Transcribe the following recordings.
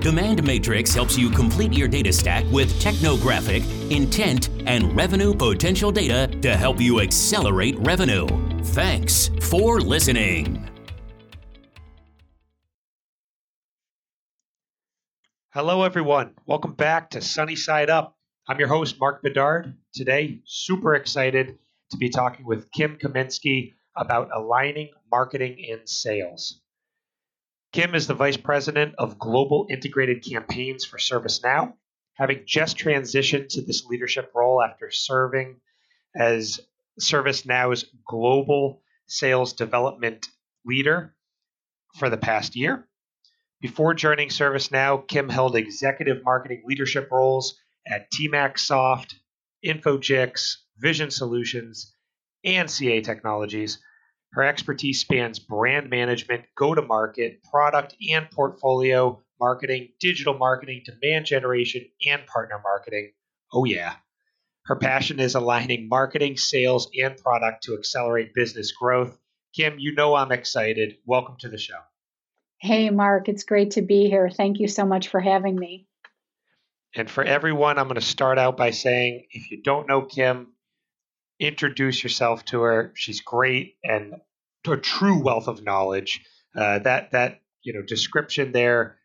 Demand Matrix helps you complete your data stack with technographic, intent, and revenue potential data to help you accelerate revenue. Thanks for listening. Hello, everyone. Welcome back to Sunny Side Up. I'm your host, Mark Bedard. Today, super excited to be talking with Kim Kaminsky about aligning marketing and sales. Kim is the Vice President of Global Integrated Campaigns for ServiceNow, having just transitioned to this leadership role after serving as ServiceNow's Global Sales Development Leader for the past year. Before joining ServiceNow, Kim held executive marketing leadership roles at TmaxSoft, Infogix, Vision Solutions, and CA Technologies. Her expertise spans brand management, go to market, product and portfolio marketing, digital marketing, demand generation, and partner marketing. Oh, yeah. Her passion is aligning marketing, sales, and product to accelerate business growth. Kim, you know I'm excited. Welcome to the show. Hey, Mark, it's great to be here. Thank you so much for having me. And for everyone, I'm going to start out by saying if you don't know Kim, introduce yourself to her. She's great and a true wealth of knowledge. Uh, that that you know description there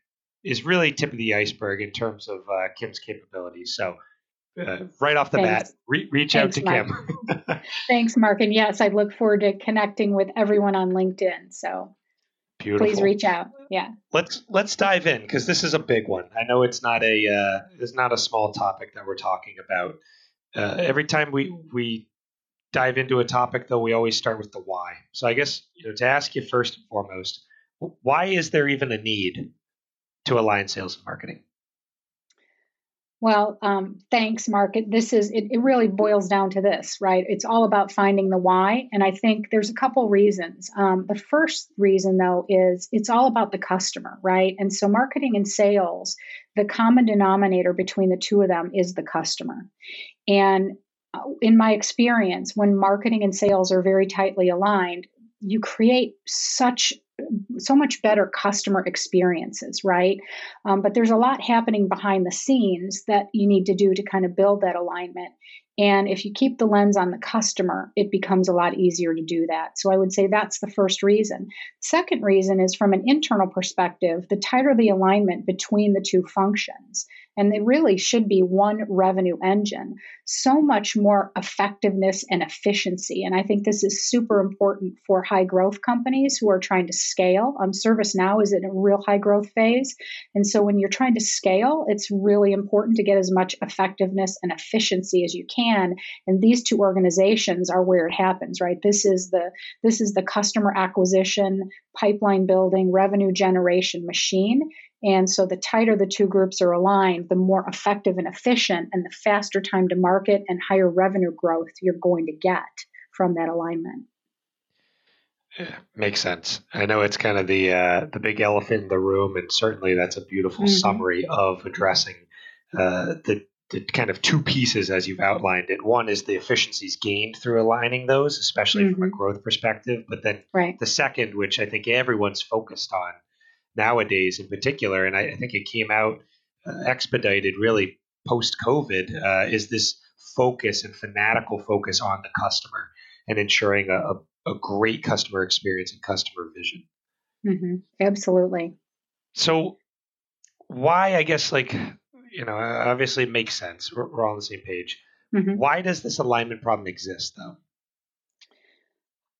is really tip of the iceberg in terms of uh, Kim's capabilities. So. Uh, right off the Thanks. bat, re- reach Thanks, out to Mark. Kim. Thanks, Mark. And yes, I look forward to connecting with everyone on LinkedIn. So Beautiful. please reach out. Yeah. let's let's dive in because this is a big one. I know it's not a uh, it's not a small topic that we're talking about. Uh, every time we we dive into a topic, though, we always start with the why. So I guess you know to ask you first and foremost, why is there even a need to align sales and marketing? Well, um, thanks, Mark. It, this is it, it. Really boils down to this, right? It's all about finding the why, and I think there's a couple reasons. Um, the first reason, though, is it's all about the customer, right? And so, marketing and sales, the common denominator between the two of them is the customer. And in my experience, when marketing and sales are very tightly aligned, you create such so much better customer experiences, right? Um, but there's a lot happening behind the scenes that you need to do to kind of build that alignment. And if you keep the lens on the customer, it becomes a lot easier to do that. So I would say that's the first reason. Second reason is from an internal perspective, the tighter the alignment between the two functions, and they really should be one revenue engine, so much more effectiveness and efficiency. And I think this is super important for high growth companies who are trying to scale. Um, ServiceNow is in a real high growth phase. And so when you're trying to scale, it's really important to get as much effectiveness and efficiency as you can. And these two organizations are where it happens, right? This is the this is the customer acquisition, pipeline building, revenue generation machine. And so the tighter the two groups are aligned, the more effective and efficient and the faster time to market and higher revenue growth you're going to get from that alignment. Yeah, Makes sense. I know it's kind of the uh, the big elephant in the room, and certainly that's a beautiful Mhm. summary of addressing uh, the the kind of two pieces as you've outlined it. One is the efficiencies gained through aligning those, especially from a growth perspective, but then Right. the second, which I think everyone's focused on nowadays in particular, and I, I think it came out uh, expedited really post COVID, uh, is this focus and fanatical focus on the customer and ensuring a, a, a great customer experience and customer vision. hmm Absolutely. So, why, I guess, like, you know, obviously it makes sense. We're, we're all on the same page. hmm Why does this alignment problem exist, though?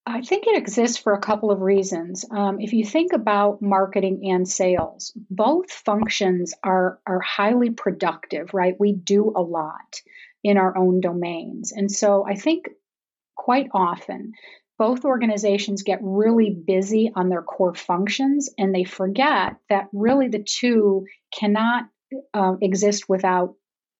I think it exists for a couple of reasons. Um, if you think about marketing and sales, both functions are, are highly productive, right? We do a lot in our own domains. And so I think quite often both organizations get really busy on their core functions and they forget that really the two cannot um, exist without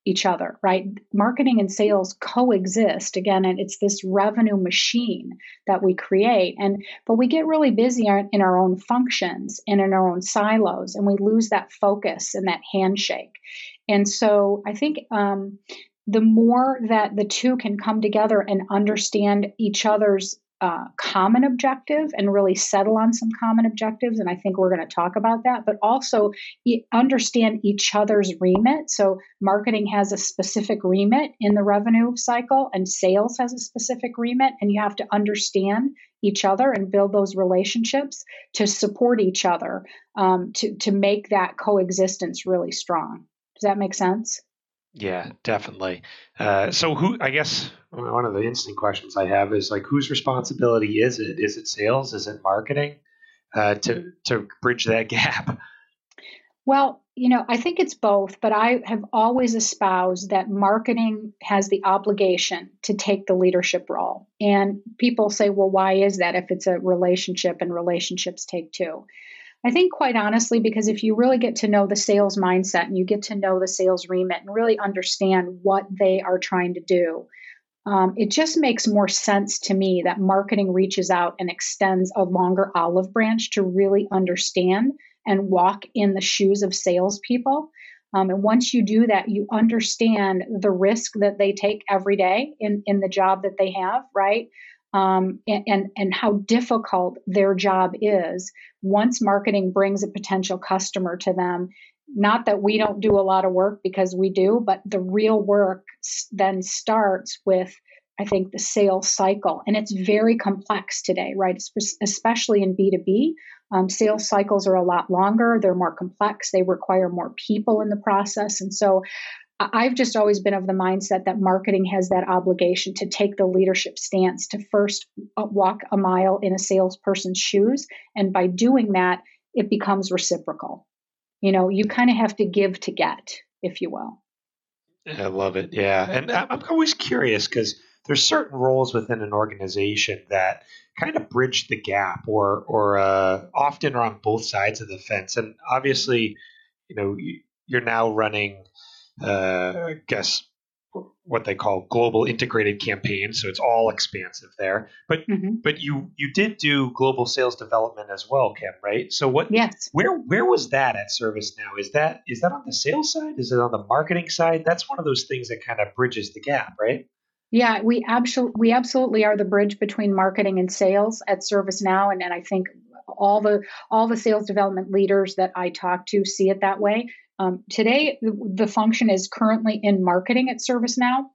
each other, right? Marketing and sales coexist again, and it's this revenue machine that we create. And but we get really busy in our own functions and in our own silos, and we lose that focus and that handshake. And so I think um, the more that the two can come together and understand each other's uh, common objective and really settle on some common objectives. And I think we're going to talk about that, but also e- understand each other's remit. So, marketing has a specific remit in the revenue cycle, and sales has a specific remit. And you have to understand each other and build those relationships to support each other um, to, to make that coexistence really strong. Does that make sense? Yeah, definitely. Uh, so, who? I guess one of the instant questions I have is like, whose responsibility is it? Is it sales? Is it marketing uh, to to bridge that gap? Well, you know, I think it's both, but I have always espoused that marketing has the obligation to take the leadership role. And people say, well, why is that if it's a relationship and relationships take two? I think, quite honestly, because if you really get to know the sales mindset and you get to know the sales remit and really understand what they are trying to do, um, it just makes more sense to me that marketing reaches out and extends a longer olive branch to really understand and walk in the shoes of salespeople. Um, and once you do that, you understand the risk that they take every day in, in the job that they have, right? Um, and, and how difficult their job is once marketing brings a potential customer to them. Not that we don't do a lot of work because we do, but the real work then starts with, I think, the sales cycle. And it's very complex today, right? Especially in B2B. Um, sales cycles are a lot longer, they're more complex, they require more people in the process. And so I've just always been of the mindset that marketing has that obligation to take the leadership stance to first uh, walk a mile in a salesperson's shoes. And by doing that, it becomes reciprocal. You know, you kind of have to give to get, if you will. I love it. Yeah. And I'm always curious because there's certain roles within an organization that kind of bridge the gap or, or uh, often are on both sides of the fence. And obviously, you know, you're now running I guess what they call global integrated campaigns. So it's all expansive there. But mm-hmm. but you you did do global sales development as well, Kim, right? So what? Yes. Where where was that at ServiceNow? Is that is that on the sales side? Is it on the marketing side? That's one of those things that kind of bridges the gap, right? Yeah, we absolutely we absolutely are the bridge between marketing and sales at ServiceNow, and, and I think all the all the sales development leaders that I talk to see it that way. Um, today, the function is currently in marketing at ServiceNow.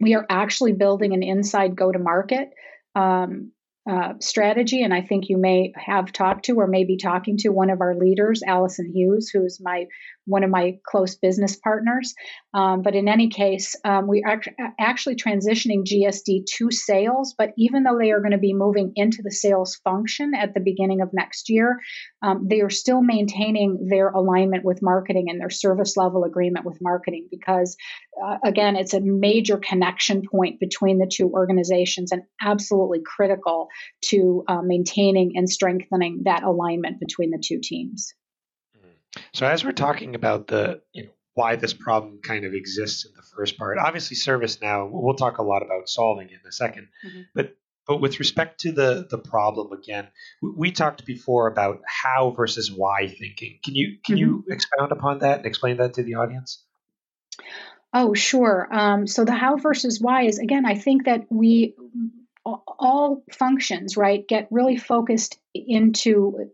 We are actually building an inside go to market um, uh, strategy. And I think you may have talked to or may be talking to one of our leaders, Allison Hughes, who's my one of my close business partners. Um, but in any case, um, we are actually transitioning GSD to sales. But even though they are going to be moving into the sales function at the beginning of next year, um, they are still maintaining their alignment with marketing and their service level agreement with marketing because, uh, again, it's a major connection point between the two organizations and absolutely critical to uh, maintaining and strengthening that alignment between the two teams. So as we're talking about the you know why this problem kind of exists in the first part, obviously ServiceNow, we'll talk a lot about solving it in a 2nd mm-hmm. but but with respect to the the problem again, we talked before about how versus why thinking. Can you can mm-hmm. you expound upon that and explain that to the audience? Oh, sure. Um, so the how versus why is again, I think that we all functions right get really focused into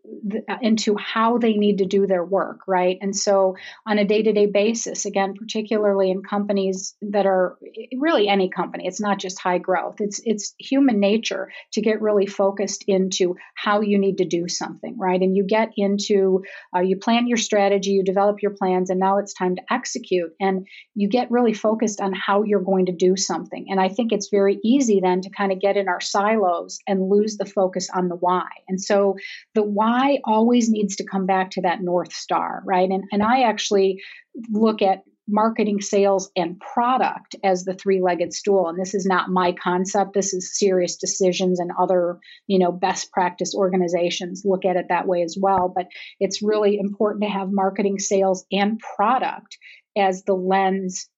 into how they need to do their work right? And so on a day-to-day basis again particularly in companies that are really any company it's not just high growth. It's it's human nature to get really focused into how you need to do something right? And you get into uh, you plan your strategy you develop your plans and now it's time to execute. And you get really focused on how you're going to do something. And i think it's very easy then to kind of get in our silos and lose the focus on the why. And so so the why always needs to come back to that North Star, right? And, and I actually look at marketing, sales, and product as the three-legged stool. And this is not my concept. This is SiriusDecisions and other, you know, best practice organizations look at it that way as well. But it's really important to have marketing, sales, and product as the lens,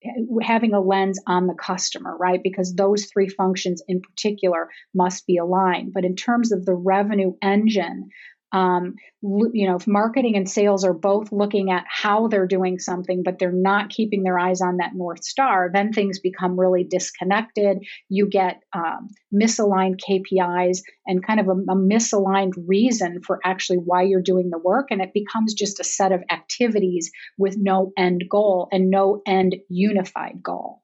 having a lens on the customer, right? Because those three functions in particular must be aligned. But in terms of the revenue engine, um, you know, if marketing and sales are both looking at how they're doing something, but they're not keeping their eyes on that North Star, then things become really disconnected. You get um, misaligned KPIs and kind of a, a misaligned reason for actually why you're doing the work. And it becomes just a set of activities with no end goal and no end unified goal.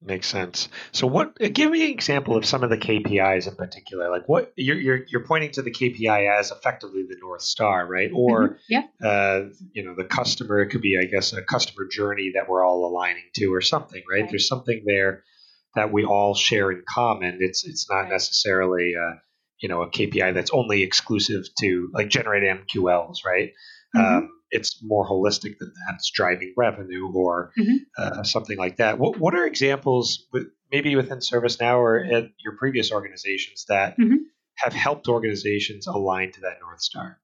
Makes sense. So, what? Give me an example of some of the KPIs in particular. Like, what you're you're, you're pointing to the KPI as effectively the north star, right? Or, mm-hmm. yeah. uh, you know, the customer. It could be, I guess, a customer journey that we're all aligning to, or something, right? right. There's something there that we all share in common. It's it's not right. necessarily, uh, you know, a KPI that's only exclusive to like generate MQLs, right? Mm-hmm. Um, it's more holistic than that. It's driving revenue or mm-hmm. uh, something like that. What, what are examples, with, maybe within ServiceNow or at your previous organizations, that mm-hmm. have helped organizations align to that North Star?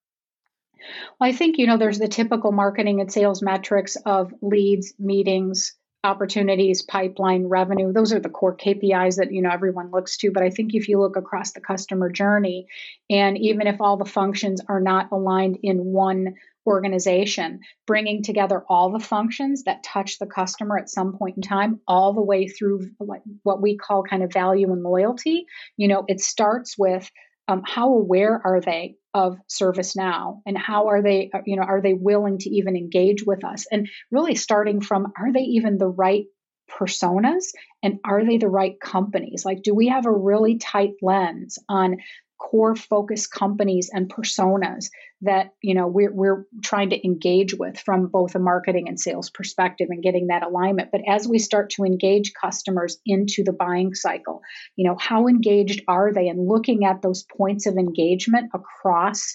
Well, I think, you know, there's the typical marketing and sales metrics of leads, meetings, opportunities, pipeline, revenue. Those are the core KPIs that, you know, everyone looks to. But I think if you look across the customer journey, and even if all the functions are not aligned in one organization, bringing together all the functions that touch the customer at some point in time, all the way through what we call kind of value and loyalty. You know, it starts with um, how aware are they of ServiceNow and how are they, uh, you know, are they willing to even engage with us? And really starting from are they even the right personas and are they the right companies? Like, do we have a really tight lens on core focus companies and personas that you know we're, we're trying to engage with from both a marketing and sales perspective and getting that alignment. But as we start to engage customers into the buying cycle you know how engaged are they? And looking at those points of engagement across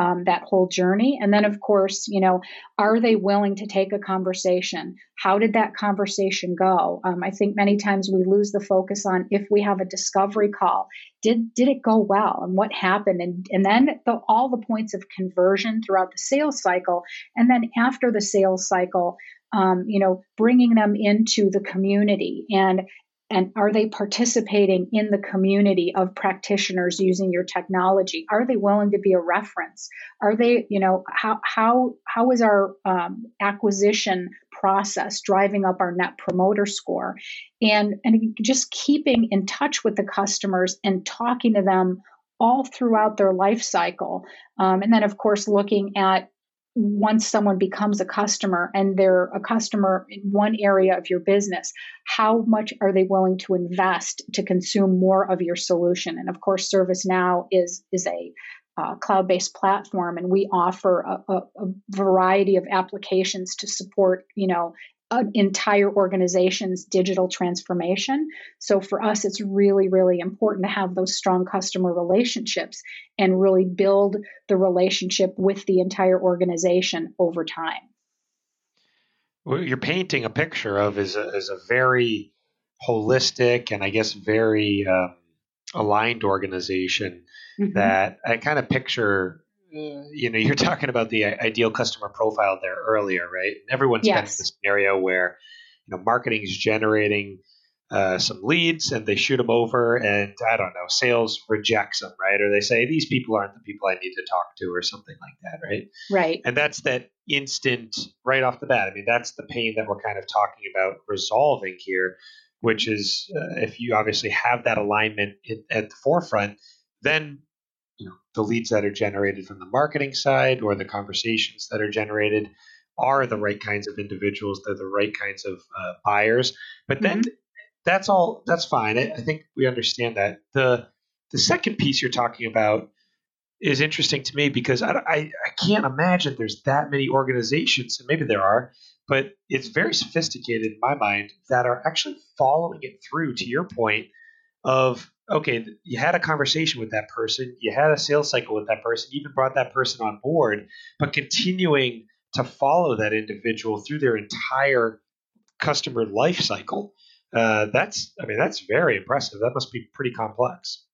um, that whole journey. And then, of course, you know, are they willing to take a conversation? How did that conversation go? Um, I think many times we lose the focus on if we have a discovery call, did did it go well, and what happened, and and then the, all the points of conversion throughout the sales cycle, and then after the sales cycle. Um, you know, bringing them into the community and and are they participating in the community of practitioners using your technology? Are they willing to be a reference? Are they you know how how how is our um, acquisition process driving up our net promoter score? And and just keeping in touch with the customers and talking to them all throughout their life cycle. Um, and then of course looking at once someone becomes a customer and they're a customer in one area of your business, how much are they willing to invest to consume more of your solution? And of course, ServiceNow is is a uh, cloud-based platform, and we offer a, a, a, variety of applications to support, you know, an entire organization's digital transformation. So for us, it's really, really important to have those strong customer relationships and really build the relationship with the entire organization over time. What you're painting a picture of is a, is a very holistic and I guess very um, aligned organization mm-hmm. that I kind of picture you know, you're talking about the ideal customer profile there earlier, right? Everyone's yes. been in this scenario where, you know, marketing is generating uh, some leads and they shoot them over, and I don't know, sales rejects them, right? Or they say these people aren't the people I need to talk to, or something like that, right? Right. And that's that instant right off the bat. I mean, that's the pain that we're kind of talking about resolving here, which is uh, if you obviously have that alignment in, at the forefront, then you know the leads that are generated from the marketing side or the conversations that are generated are the right kinds of individuals they're the right kinds of uh, buyers. But then mm-hmm. that's all that's fine. I, I, think we understand that. The the second piece you're talking about is interesting to me because I, I, I can't imagine there's that many organizations and maybe there are but it's very sophisticated in my mind that are actually following it through to your point of okay, you had a conversation with that person, you had a sales cycle with that person, even brought that person on board, but continuing to follow that individual through their entire customer life cycle. Uh, that's, I mean, that's very impressive. That must be pretty complex.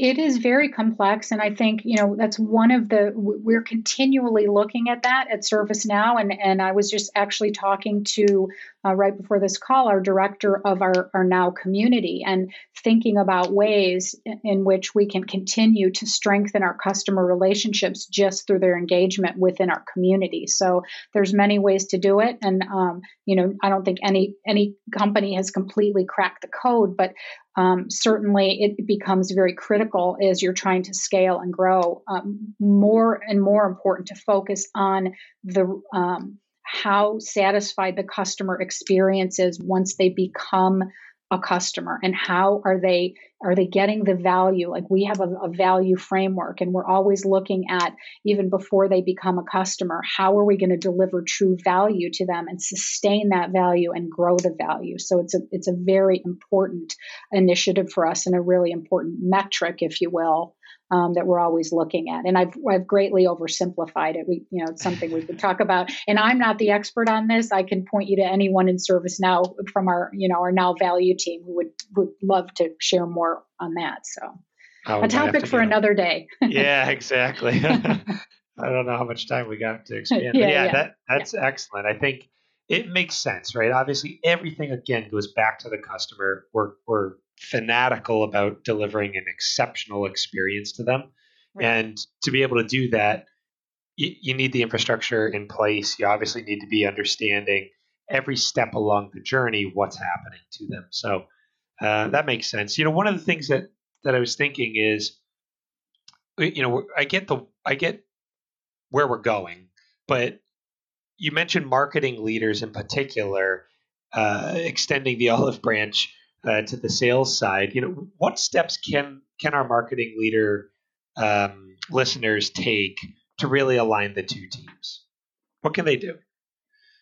It is very complex and i think you know that's one of the we're continually looking at that at servicenow and and i was just actually talking to uh, right before this call our director of our, our now community and thinking about ways in, which we can continue to strengthen our customer relationships just through their engagement within our community. So there's many ways to do it and um, you know i don't think any any company has completely cracked the code but um, certainly it becomes very critical as you're trying to scale and grow. Um, more and more important to focus on the um, how satisfied the customer experience is once they become a customer and how are they are they getting the value? Like we have a, a, value framework and we're always looking at even before they become a customer how are we going to deliver true value to them and sustain that value and grow the value? So it's a it's a very important initiative for us and a really important metric if you will um, that we're always looking at. And I've I've greatly oversimplified it. We you know it's something we could talk about. And I'm not the expert on this. I can point you to anyone in service now from our you know our now value team who would would love to share more on that. So oh, a topic for another day. yeah, exactly. I don't know how much time we got to expand. yeah, yeah, yeah, that that's yeah. excellent. I think it makes sense, right? Obviously, everything again goes back to the customer. We're we're fanatical about delivering an exceptional experience to them. Right. And to be able to do that, you, you need the infrastructure in place. You obviously need to be understanding every step along the journey what's happening to them. So uh, that makes sense. You know, one of the things that that I was thinking is, you know, I get the I get where we're going, but you mentioned marketing leaders in particular uh, extending the olive branch uh, to the sales side, you know, what steps can can our marketing leader um, listeners take to really align the two teams? What can they do?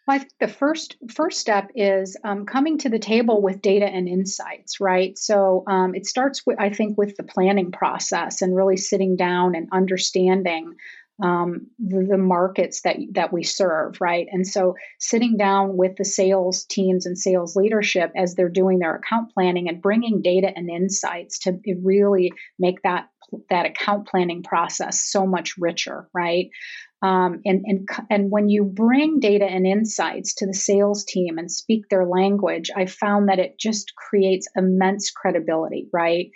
Well, I think the first first step is um, coming to the table with data and insights, right? So um, it starts with I think with the planning process and really sitting down and understanding um, the, the, markets that that we serve, right? And so sitting down with the sales teams and sales leadership as they're doing their account planning and bringing data and insights to really make that that account planning process so much richer, right? Um, and and and when you bring data and insights to the sales team and speak their language, I found that it just creates immense credibility, right?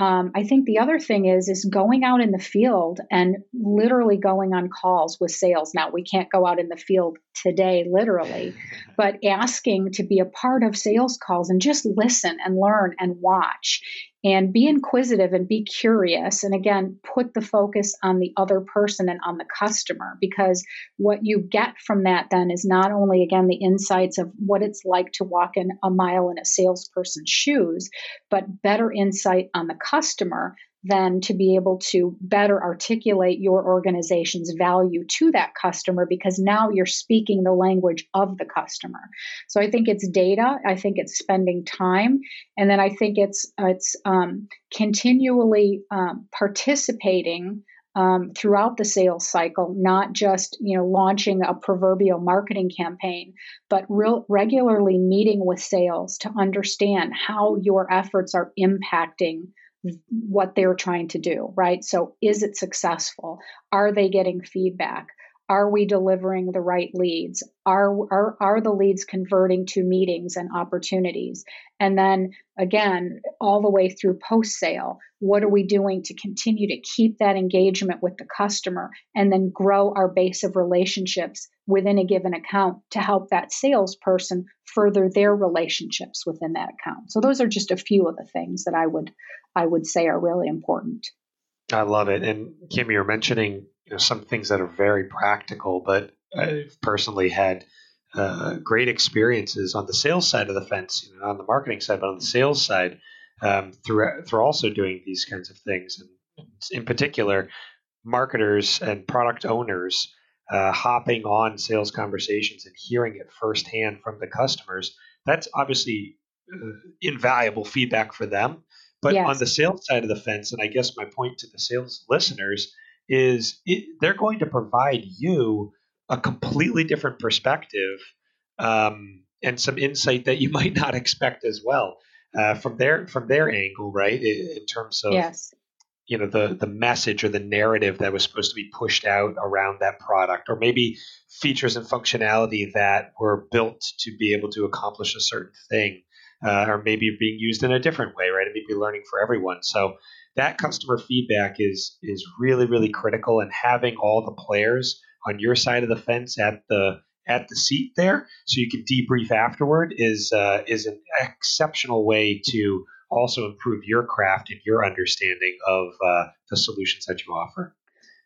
Um, I think the other thing is is going out in the field and literally going on calls with sales. Now we can't go out in the field today, literally, but asking to be a part of sales calls and just listen and learn and watch and be inquisitive and be curious and again put the focus on the other person and on the customer because what you get from that then is not only again the insights of what it's like to walk in a mile in a salesperson's shoes but better insight on the customer then to be able to better articulate your organization's value to that customer because now you're speaking the language of the customer. So I think it's data. I think it's spending time, and then I think it's it's um, continually um, participating. Um, throughout the sales cycle, not just you know launching a proverbial marketing campaign, but real, regularly meeting with sales to understand how your efforts are impacting what they're trying to do, right? So, is it successful? Are they getting feedback? Are we delivering the right leads? Are, are, are the leads converting to meetings and opportunities? And then again, all the way through post sale, what are we doing to continue to keep that engagement with the customer and then grow our base of relationships within a given account to help that salesperson further their relationships within that account? So those are just a few of the things that I would I would say are really important. I love it. And Kim, you're mentioning you know some things that are very practical, but I've personally had uh, great experiences on the sales side of the fence, you know, on the marketing side, but on the sales side, um, through through also doing these kinds of things, and in particular, marketers and product owners uh, hopping on sales conversations and hearing it firsthand from the customers. That's obviously uh, invaluable feedback for them. But yes. on the sales side of the fence, and I guess my point to the sales listeners is it, they're going to provide you a completely different perspective um, and some insight that you might not expect as well uh, from their from their angle, right? In, in terms of yes. you know the the message or the narrative that was supposed to be pushed out around that product or maybe features and functionality that were built to be able to accomplish a certain thing uh, or maybe being used in a different way right it may be learning for everyone so that customer feedback is is really really critical and having all the players on your side of the fence at the at the seat there so you can debrief afterward is uh, is an exceptional way to also improve your craft and your understanding of uh, the solutions that you offer.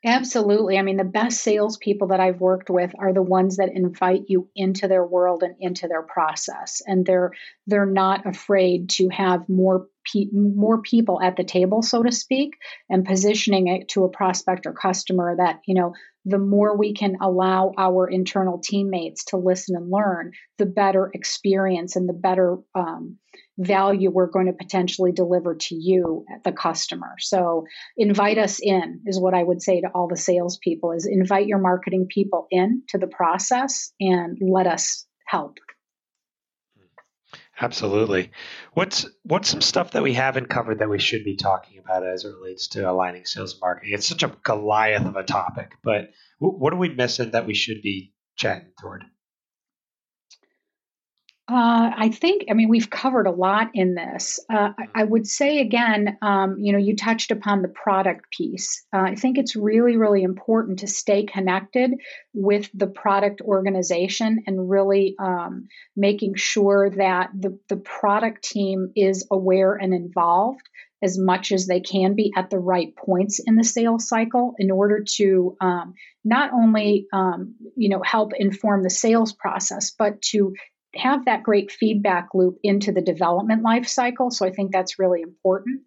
Absolutely. I mean, the best salespeople that I've worked with are the ones that invite you into their world and into their process, and they're they're not afraid to have more pe- more people at the table, so to speak, and positioning it to a prospect or customer that you know the more we can allow our internal teammates to listen and learn, the better experience and the better um, value we're going to potentially deliver to you, the customer. So invite us in is what I would say to all the salespeople is invite your marketing people in to the process and let us help. Absolutely. What's what's some stuff that we haven't covered that we should be talking about as it relates to aligning sales and marketing? It's such a Goliath of a topic, but what are we missing that we should be chatting toward? Uh, I think, I mean, we've covered a lot in this. Uh, I, I, would say again, um, you know, you touched upon the product piece. Uh, I think it's really, really important to stay connected with the product organization and really um, making sure that the, the product team is aware and involved as much as they can be at the right points in the sales cycle in order to um, not only um, you know help inform the sales process but to have that great feedback loop into the development life cycle. So I think that's really important.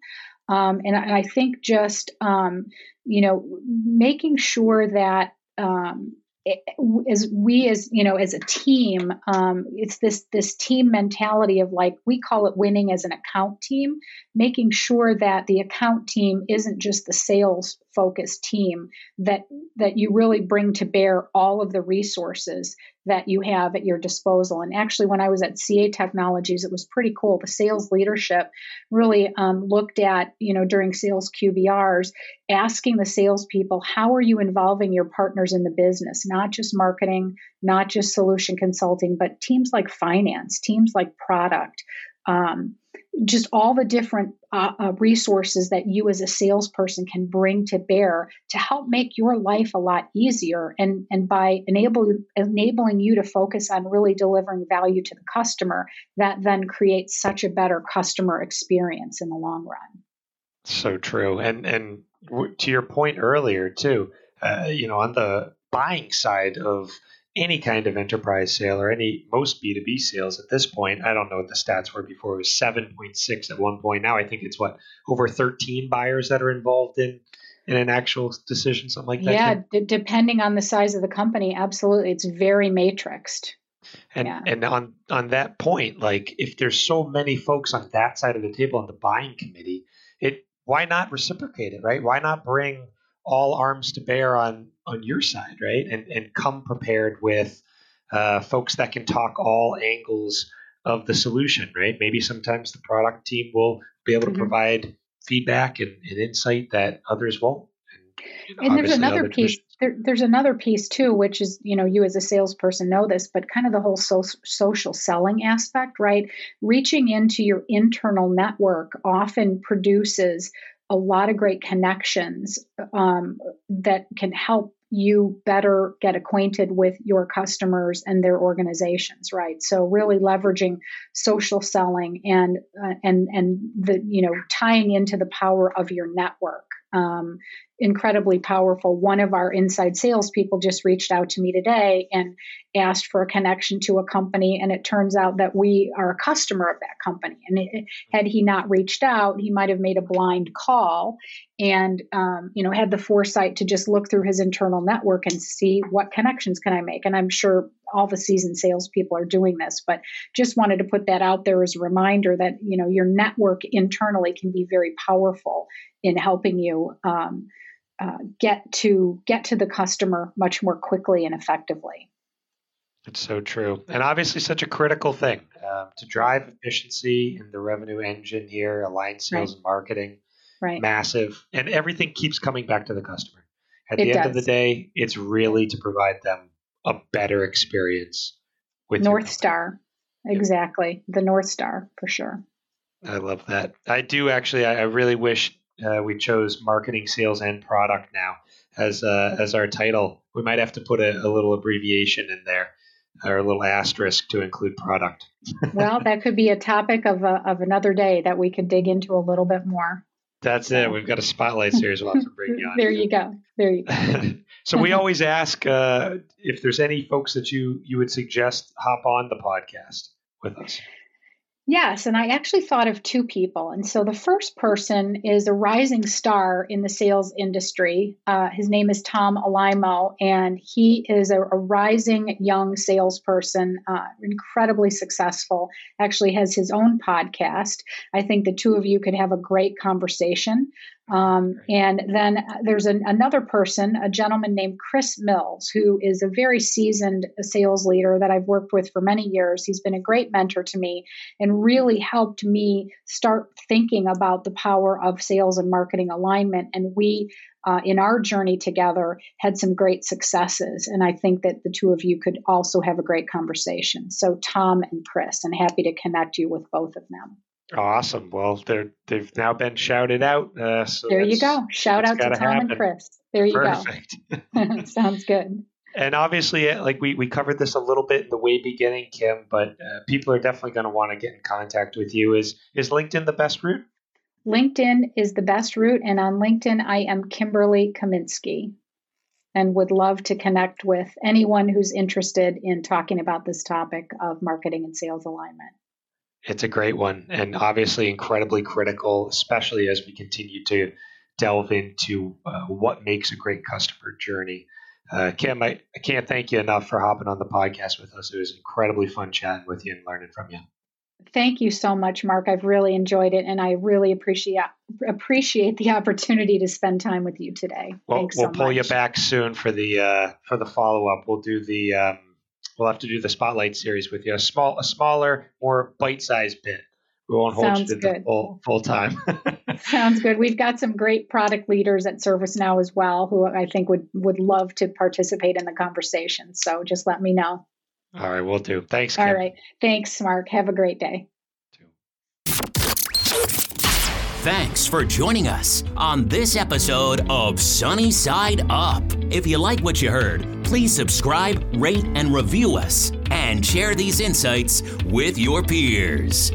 Um, and, and, I think just um, you know making sure that um, as we as you know as a team um, it's this this team mentality of like we call it winning as an account team making sure that the account team isn't just the sales focused team that that you really bring to bear all of the resources that you have at your disposal. And actually, when I was at CA Technologies, it was pretty cool. The sales leadership really um, looked at, you know, during sales QBRs, asking the salespeople, how are you involving your partners in the business? Not just marketing, not just solution consulting, but teams like finance, teams like product. Um, just all the different uh, uh, resources that you as a salesperson can bring to bear to help make your life a lot easier and and by enable, enabling you to focus on really delivering value to the customer that then creates such a better customer experience in the long run. So true. And and to your point earlier too uh, you know on the buying side of any kind of enterprise sale or any most B2B sales at this point. I don't know what the stats were before. It was 7.6 at one point. Now I think it's what over 13 buyers that are involved in in an actual decision, something like that. Yeah, d- depending on the size of the company, absolutely, it's very matrixed. And yeah. and on on that point, like if there's so many folks on that side of the table on the buying committee, it why not reciprocate it, right? Why not bring all arms to bear on on your side, right? And and come prepared with uh, folks that can talk all angles of the solution, right? Maybe sometimes the product team will be able to mm-hmm. provide feedback and, and, insight that others won't. And, and there's another piece. There, there's another piece too, which is you know you as a salesperson know this, but kind of the whole so, social selling aspect, right? Reaching into your internal network often produces a lot of great connections um, that can help you better get acquainted with your customers and their organizations right? So really leveraging social selling and uh, and and the you know tying into the power of your network um, incredibly powerful. One of our inside salespeople just reached out to me today and asked for a connection to a company, and it turns out that we are a customer of that company. And it, had he not reached out, he might have made a blind call and um, you know had the foresight to just look through his internal network and see what connections can I make. And I'm sure all the seasoned salespeople are doing this, but just wanted to put that out there as a reminder that you know your network internally can be very powerful in helping you um, uh, get to get to the customer much more quickly and effectively. It's so true, and obviously such a critical thing um, to drive efficiency in the revenue engine here, align sales right. and marketing. right. massive, and everything keeps coming back to the customer. At It the end of the day, it's really to provide them a better experience with North. Star. Exactly. The North Star for sure. I love that. I do actually. I, I really wish uh, we chose marketing, sales, and product now as uh, as our title. We might have to put a, a little abbreviation in there or a little asterisk to include product. Well, that could be a topic of, a, of another day that we could dig into a little bit more. That's it. We've got a spotlight series we'll have to bring you on. there you go. There you go. so we always ask uh, if there's any folks that you you would suggest hop on the podcast with us. Yes, and I actually thought of two people. And so the first person is a rising star in the sales industry. Uh, his name is Tom Alimo, and he is a, a rising young salesperson, uh, incredibly successful. Actually, has his own podcast. I think the two of you could have a great conversation. Um, and then there's an, another person, a gentleman named Chris Mills, who is a very seasoned sales leader that I've worked with for many years. He's been a great mentor to me and really helped me start thinking about the power of sales and marketing alignment. And we, uh, in our journey together, had some great successes. And I think that the two of you could also have a great conversation. So, Tom and Chris, and happy to connect you with both of them. Awesome. Well, they're they've now been shouted out. Uh, so there you go. Shout out to Tom happen. and Chris. There you Perfect. go. Sounds good. And obviously, uh, like we, we covered this a little bit in the way beginning, Kim, but uh, people are definitely going to want to get in contact with you. Is is LinkedIn the best route? LinkedIn is the best route. And on LinkedIn, I am Kimberly Kaminsky and would love to connect with anyone who's interested in talking about this topic of marketing and sales alignment. It's a great one, and obviously incredibly critical, especially as we continue to delve into uh, what makes a great customer journey. Uh, Kim, I, I can't thank you enough for hopping on the podcast with us. It was incredibly fun chatting with you and learning from you. Thank you so much, Mark. I've really enjoyed it, and I really appreciate appreciate the opportunity to spend time with you today. Well, Thanks we'll so pull much. you back soon for the uh, for the follow up. We'll do the um, we'll have to do the spotlight series with you. A small, a smaller, more bite sized bit. We won't hold Sounds you to the full full time. Sounds good. We've got some great product leaders at ServiceNow as well, who I think would would love to participate in the conversation. So just let me know. All right, we'll do. Thanks, Kim. All right. Thanks, Mark. Have a great day. Thanks for joining us on this episode of Sunny Side Up. If you like what you heard, please subscribe, rate, and review us, and share these insights with your peers.